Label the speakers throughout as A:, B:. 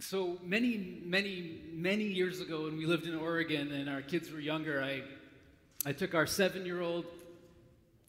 A: so many, many, many years ago when we lived in Oregon and our kids were younger, I, I took our seven year old,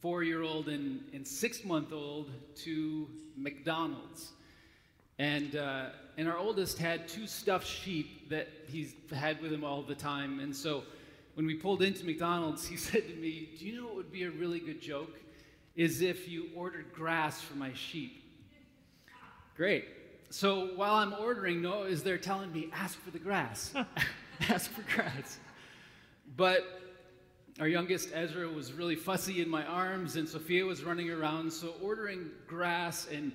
A: four year old, and, and six month old to McDonald's. And, uh, and our oldest had two stuffed sheep that he's had with him all the time. And so when we pulled into McDonald's, he said to me, Do you know what would be a really good joke? Is if you ordered grass for my sheep. Great. So while I'm ordering, Noah is there telling me, ask for the grass. ask for grass. But our youngest, Ezra, was really fussy in my arms, and Sophia was running around. So ordering grass and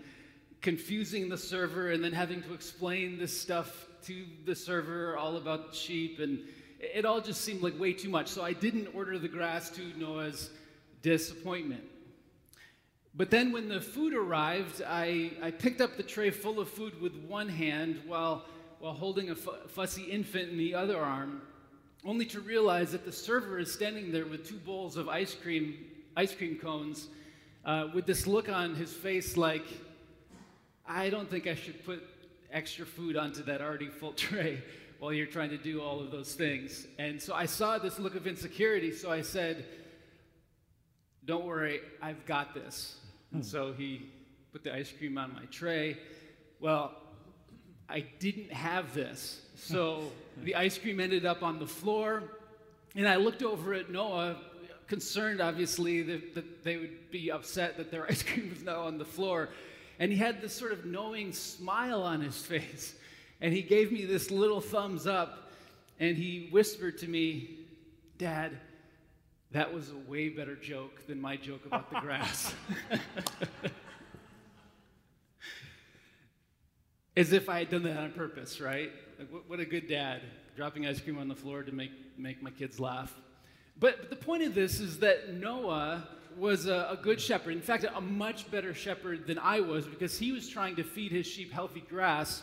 A: confusing the server, and then having to explain this stuff to the server all about sheep, and it all just seemed like way too much. So I didn't order the grass to Noah's disappointment. But then when the food arrived, I, I picked up the tray full of food with one hand while, while holding a fussy infant in the other arm, only to realize that the server is standing there with two bowls of ice cream, ice cream cones, uh, with this look on his face like, I don't think I should put extra food onto that already full tray while you're trying to do all of those things. And so I saw this look of insecurity, so I said, Don't worry, I've got this. And hmm. so he put the ice cream on my tray. Well, I didn't have this. So the ice cream ended up on the floor. And I looked over at Noah, concerned obviously that, that they would be upset that their ice cream was now on the floor. And he had this sort of knowing smile on his face. And he gave me this little thumbs up. And he whispered to me, Dad, that was a way better joke than my joke about the grass. As if I had done that on purpose, right? Like, what, what, a good dad, dropping ice cream on the floor to make, make my kids laugh. But, but the point of this is that Noah was a, a good shepherd. In fact, a much better shepherd than I was because he was trying to feed his sheep healthy grass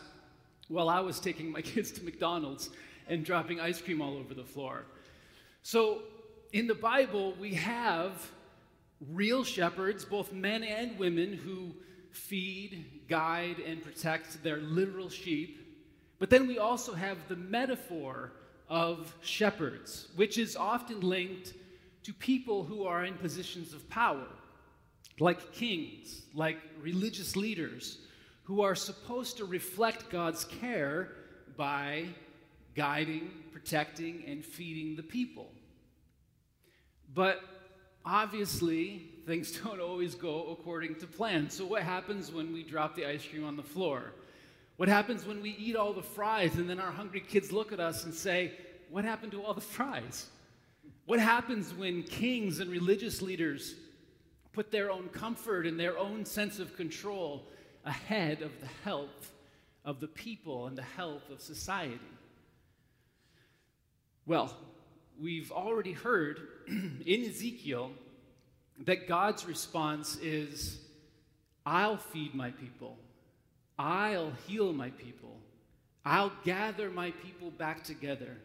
A: while I was taking my kids to McDonald's and dropping ice cream all over the floor. So in the Bible, we have real shepherds, both men and women, who feed, guide, and protect their literal sheep. But then we also have the metaphor of shepherds, which is often linked to people who are in positions of power, like kings, like religious leaders, who are supposed to reflect God's care by guiding, protecting, and feeding the people. But obviously, things don't always go according to plan. So, what happens when we drop the ice cream on the floor? What happens when we eat all the fries and then our hungry kids look at us and say, What happened to all the fries? What happens when kings and religious leaders put their own comfort and their own sense of control ahead of the health of the people and the health of society? Well, we've already heard in Ezekiel that God's response is I'll feed my people, I'll heal my people, I'll gather my people back together,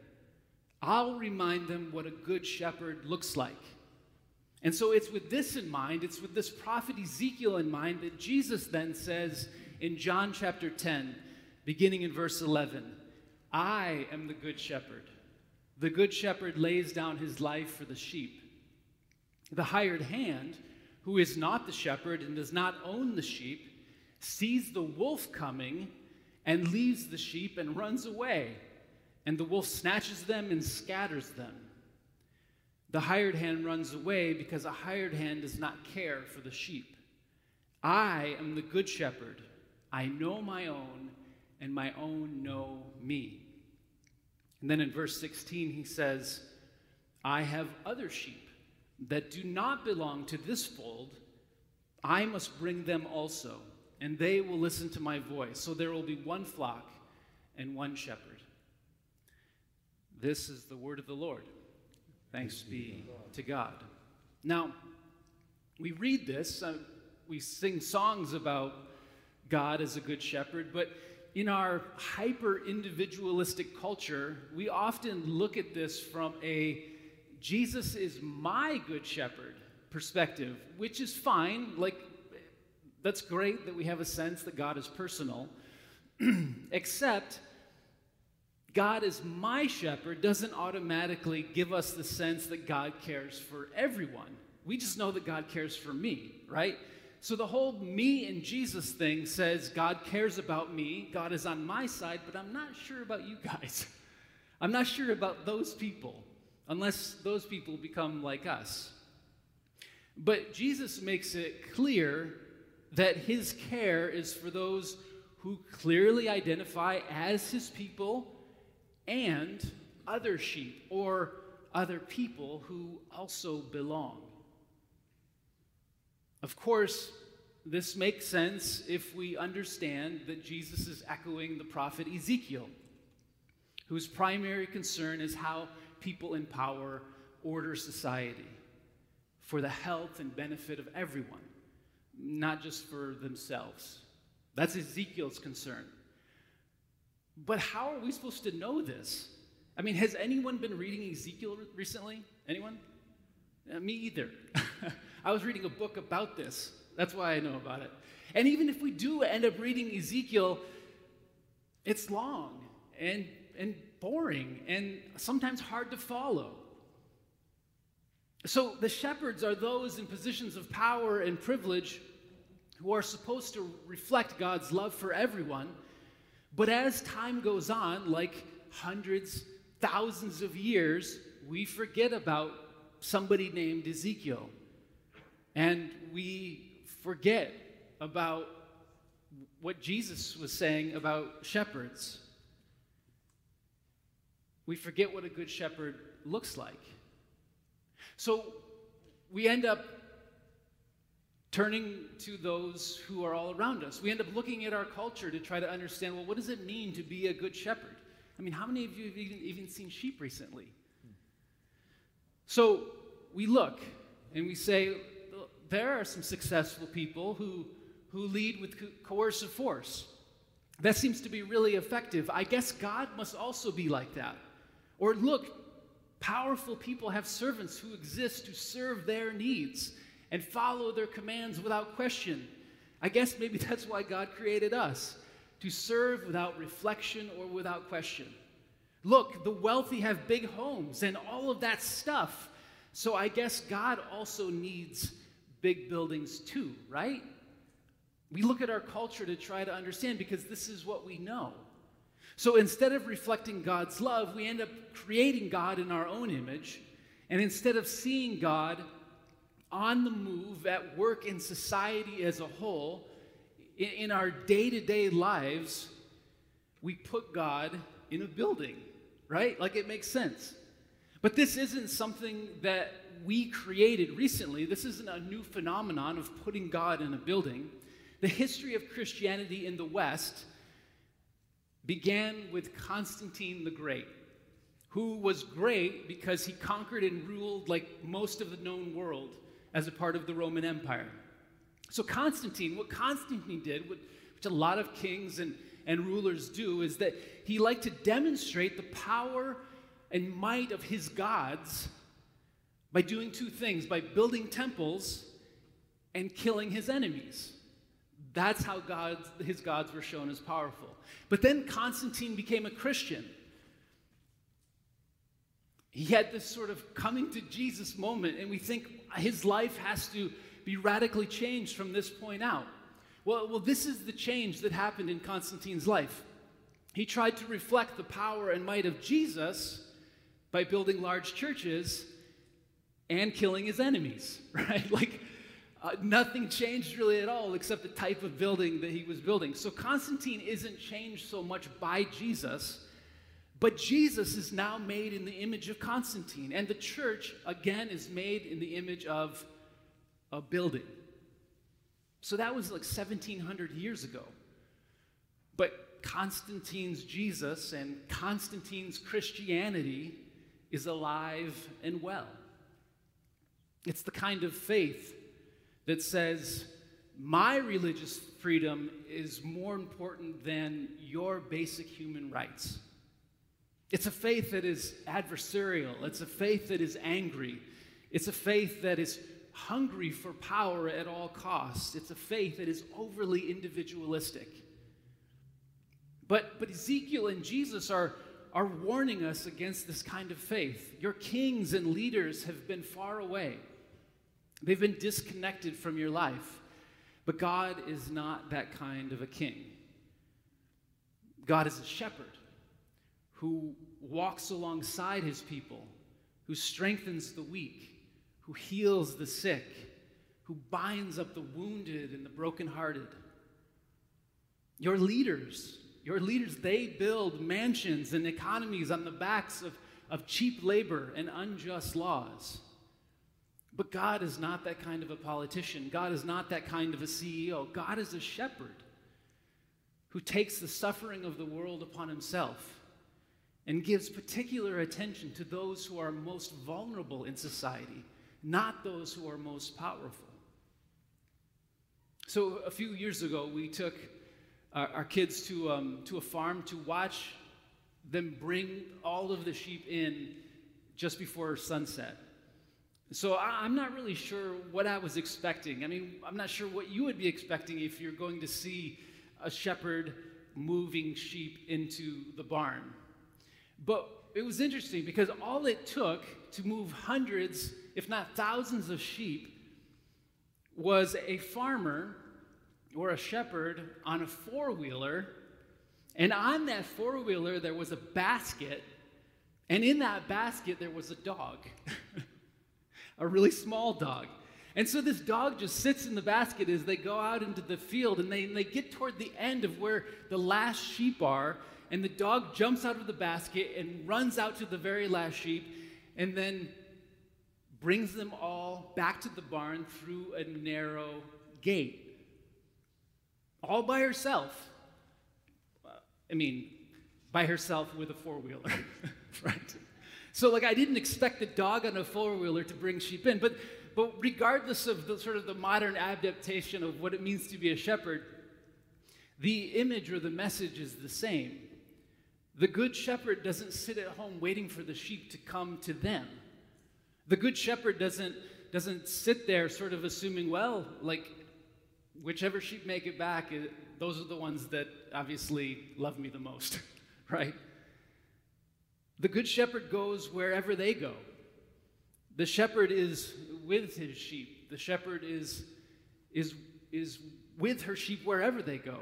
A: I'll remind them what a good shepherd looks like. And so it's with this in mind, it's with this prophet Ezekiel in mind that Jesus then says in John chapter 10, beginning in verse 11, I am the good shepherd. The good shepherd lays down his life for the sheep. The hired hand, who is not the shepherd and does not own the sheep, sees the wolf coming and leaves the sheep and runs away. And the wolf snatches them and scatters them. The hired hand runs away because a hired hand does not care for the sheep. I am the good shepherd. I know my own, and my own know me. And then in verse 16, he says, I have other sheep that do not belong to this fold. I must bring them also, and they will listen to my voice. So there will be one flock and one shepherd. This is the word of the Lord. Thanks be to God. Now, we read this, uh, we sing songs about God as a good shepherd, but in our hyper individualistic culture, we often look at this from a Jesus is my good shepherd perspective, which is fine. Like, that's great that we have a sense that God is personal. Except God is my shepherd doesn't automatically give us the sense that God cares for everyone. We just know that God cares for me, right? So the whole me and Jesus thing says God cares about me, God is on my side, but I'm not sure about you guys. I'm not sure about those people, unless those people become like us. But Jesus makes it clear that his care is for those who clearly identify as his people and other sheep or other people who also belong. Of course, this makes sense if we understand that Jesus is echoing the prophet Ezekiel, whose primary concern is how people in power order society for the health and benefit of everyone, not just for themselves. That's Ezekiel's concern. But how are we supposed to know this? I mean, has anyone been reading Ezekiel recently? Anyone? Uh, me either. I was reading a book about this. That's why I know about it. And even if we do end up reading Ezekiel, it's long and, and boring and sometimes hard to follow. So the shepherds are those in positions of power and privilege who are supposed to reflect God's love for everyone but as time goes on, like hundreds, thousands of years, we forget about somebody named Ezekiel. And we forget about what Jesus was saying about shepherds. We forget what a good shepherd looks like. So we end up turning to those who are all around us. We end up looking at our culture to try to understand well, what does it mean to be a good shepherd? I mean, how many of you have even, even seen sheep recently? So we look and we say, there are some successful people who, who lead with co- coercive force. That seems to be really effective. I guess God must also be like that. Or look, powerful people have servants who exist to serve their needs and follow their commands without question. I guess maybe that's why God created us to serve without reflection or without question. Look, the wealthy have big homes and all of that stuff. So I guess God also needs big buildings too, right? We look at our culture to try to understand because this is what we know. So instead of reflecting God's love, we end up creating God in our own image. And instead of seeing God on the move, at work in society as a whole, in, our day to day lives, we put God in a building, right? Like it makes sense. But this isn't something that we created recently. This isn't a new phenomenon of putting God in a building. The history of Christianity in the West began with Constantine the Great, who was great because he conquered and ruled like most of the known world as a part of the Roman Empire. So, Constantine, what Constantine did, which a lot of kings and, and rulers do, is that he liked to demonstrate the power and might of his gods by doing two things by building temples and killing his enemies. That's how God's, his gods were shown as powerful. But then Constantine became a Christian. He had this sort of coming to Jesus moment, and we think his life has to be radically changed from this point out. Well, well, this is the change that happened in Constantine's life. He tried to reflect the power and might of Jesus by building large churches and killing his enemies, right? Like, uh, nothing changed really at all except the type of building that he was building. So Constantine isn't changed so much by Jesus, but Jesus is now made in the image of Constantine, and the church, again, is made in the image of a building. So that was like 1700 years ago. But Constantine's Jesus and Constantine's Christianity is alive and well. It's the kind of faith that says, my religious freedom is more important than your basic human rights. It's a faith that is adversarial. It's a faith that is angry. It's a faith that is hungry for power at all costs. It's a faith that is overly individualistic. But, but Ezekiel and Jesus are, are warning us against this kind of faith. Your kings and leaders have been far away, they've been disconnected from your life. But God is not that kind of a king. God is a shepherd who walks alongside his people, who strengthens the weak, who heals the sick, who binds up the wounded and the brokenhearted. Your leaders, your leaders, they build mansions and economies on the backs of, of cheap labor and unjust laws. But God is not that kind of a politician. God is not that kind of a CEO. God is a shepherd who takes the suffering of the world upon himself and gives particular attention to those who are most vulnerable in society, not those who are most powerful. So, a few years ago, we took our, our kids to, um, to a farm to watch them bring all of the sheep in just before sunset. So I'm not really sure what I was expecting. I mean, I'm not sure what you would be expecting if you're going to see a shepherd moving sheep into the barn. But it was interesting because all it took to move hundreds, if not thousands, of sheep was a farmer or a shepherd on a four wheeler. And on that four wheeler, there was a basket. And in that basket, there was a dog. a really small dog. And so this dog just sits in the basket as they go out into the field and they, and they get toward the end of where the last sheep are. And the dog jumps out of the basket and runs out to the very last sheep and then brings them all back to the barn through a narrow gate. All by herself. I mean, by herself with a four wheeler, right? So, like, I didn't expect the dog on a four wheeler to bring sheep in. But, but regardless of the sort of the modern adaptation of what it means to be a shepherd, the image or the message is the same. The good shepherd doesn't sit at home waiting for the sheep to come to them. The good shepherd doesn't, doesn't sit there sort of assuming, well, like, whichever sheep make it back, those are the ones that obviously love me the most, right? The good shepherd goes wherever they go. The shepherd is with his sheep. The shepherd is, is, is with her sheep wherever they go.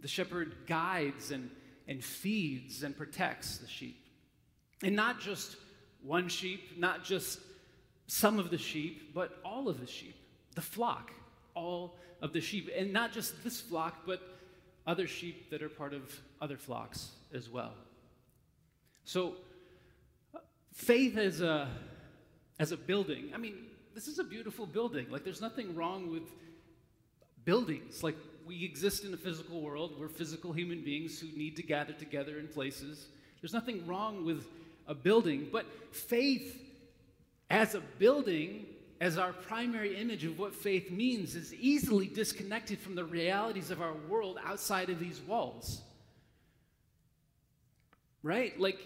A: The shepherd guides and, and feeds and protects the sheep. And not just one sheep, not just some of the sheep, but all of the sheep, the flock, all of the sheep. And not just this flock, but other sheep that are part of other flocks as well. So, faith as a, as a building, I mean, this is a beautiful building. Like, there's nothing wrong with buildings. Like, we exist in a physical world. We're physical human beings who need to gather together in places. There's nothing wrong with a building, but faith as a building, as our primary image of what faith means, is easily disconnected from the realities of our world outside of these walls. Right? Like,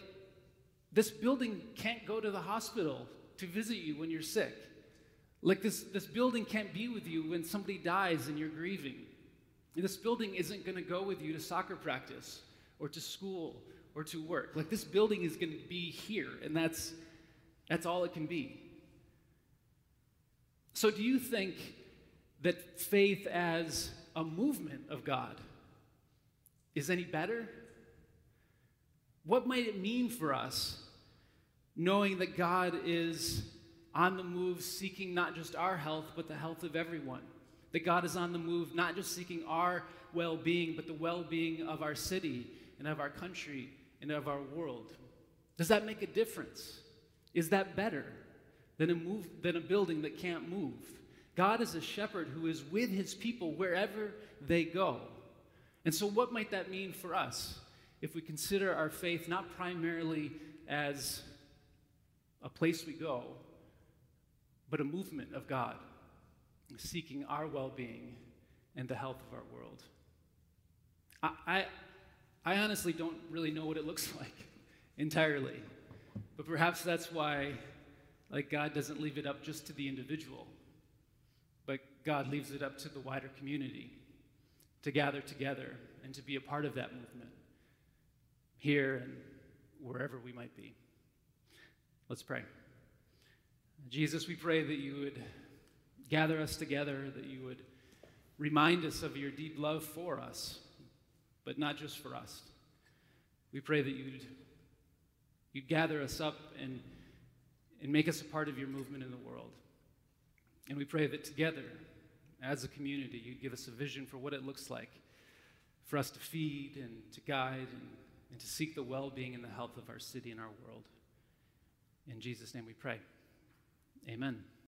A: this building can't go to the hospital to visit you when you're sick. Like, this, this building can't be with you when somebody dies and you're grieving. This building isn't going to go with you to soccer practice or to school or to work. Like, this building is going to be here, and that's, that's all it can be. So, do you think that faith as a movement of God is any better? What might it mean for us knowing that God is on the move seeking not just our health, but the health of everyone? That God is on the move not just seeking our well being, but the well being of our city and of our country and of our world? Does that make a difference? Is that better than a, move, than a building that can't move? God is a shepherd who is with his people wherever they go. And so, what might that mean for us? If we consider our faith not primarily as a place we go, but a movement of God seeking our well being and the health of our world. I, I, I, honestly don't really know what it looks like entirely, but perhaps that's why like God doesn't leave it up just to the individual, but God leaves it up to the wider community to gather together and to be a part of that movement here and wherever we might be. Let's pray. Jesus, we pray that you would gather us together, that you would remind us of your deep love for us, but not just for us. We pray that you'd, you'd gather us up and, and make us a part of your movement in the world. And we pray that together, as a community, you'd give us a vision for what it looks like for us to feed and to guide and, and to seek the well being and the health of our city and our world. In Jesus' name we pray. Amen.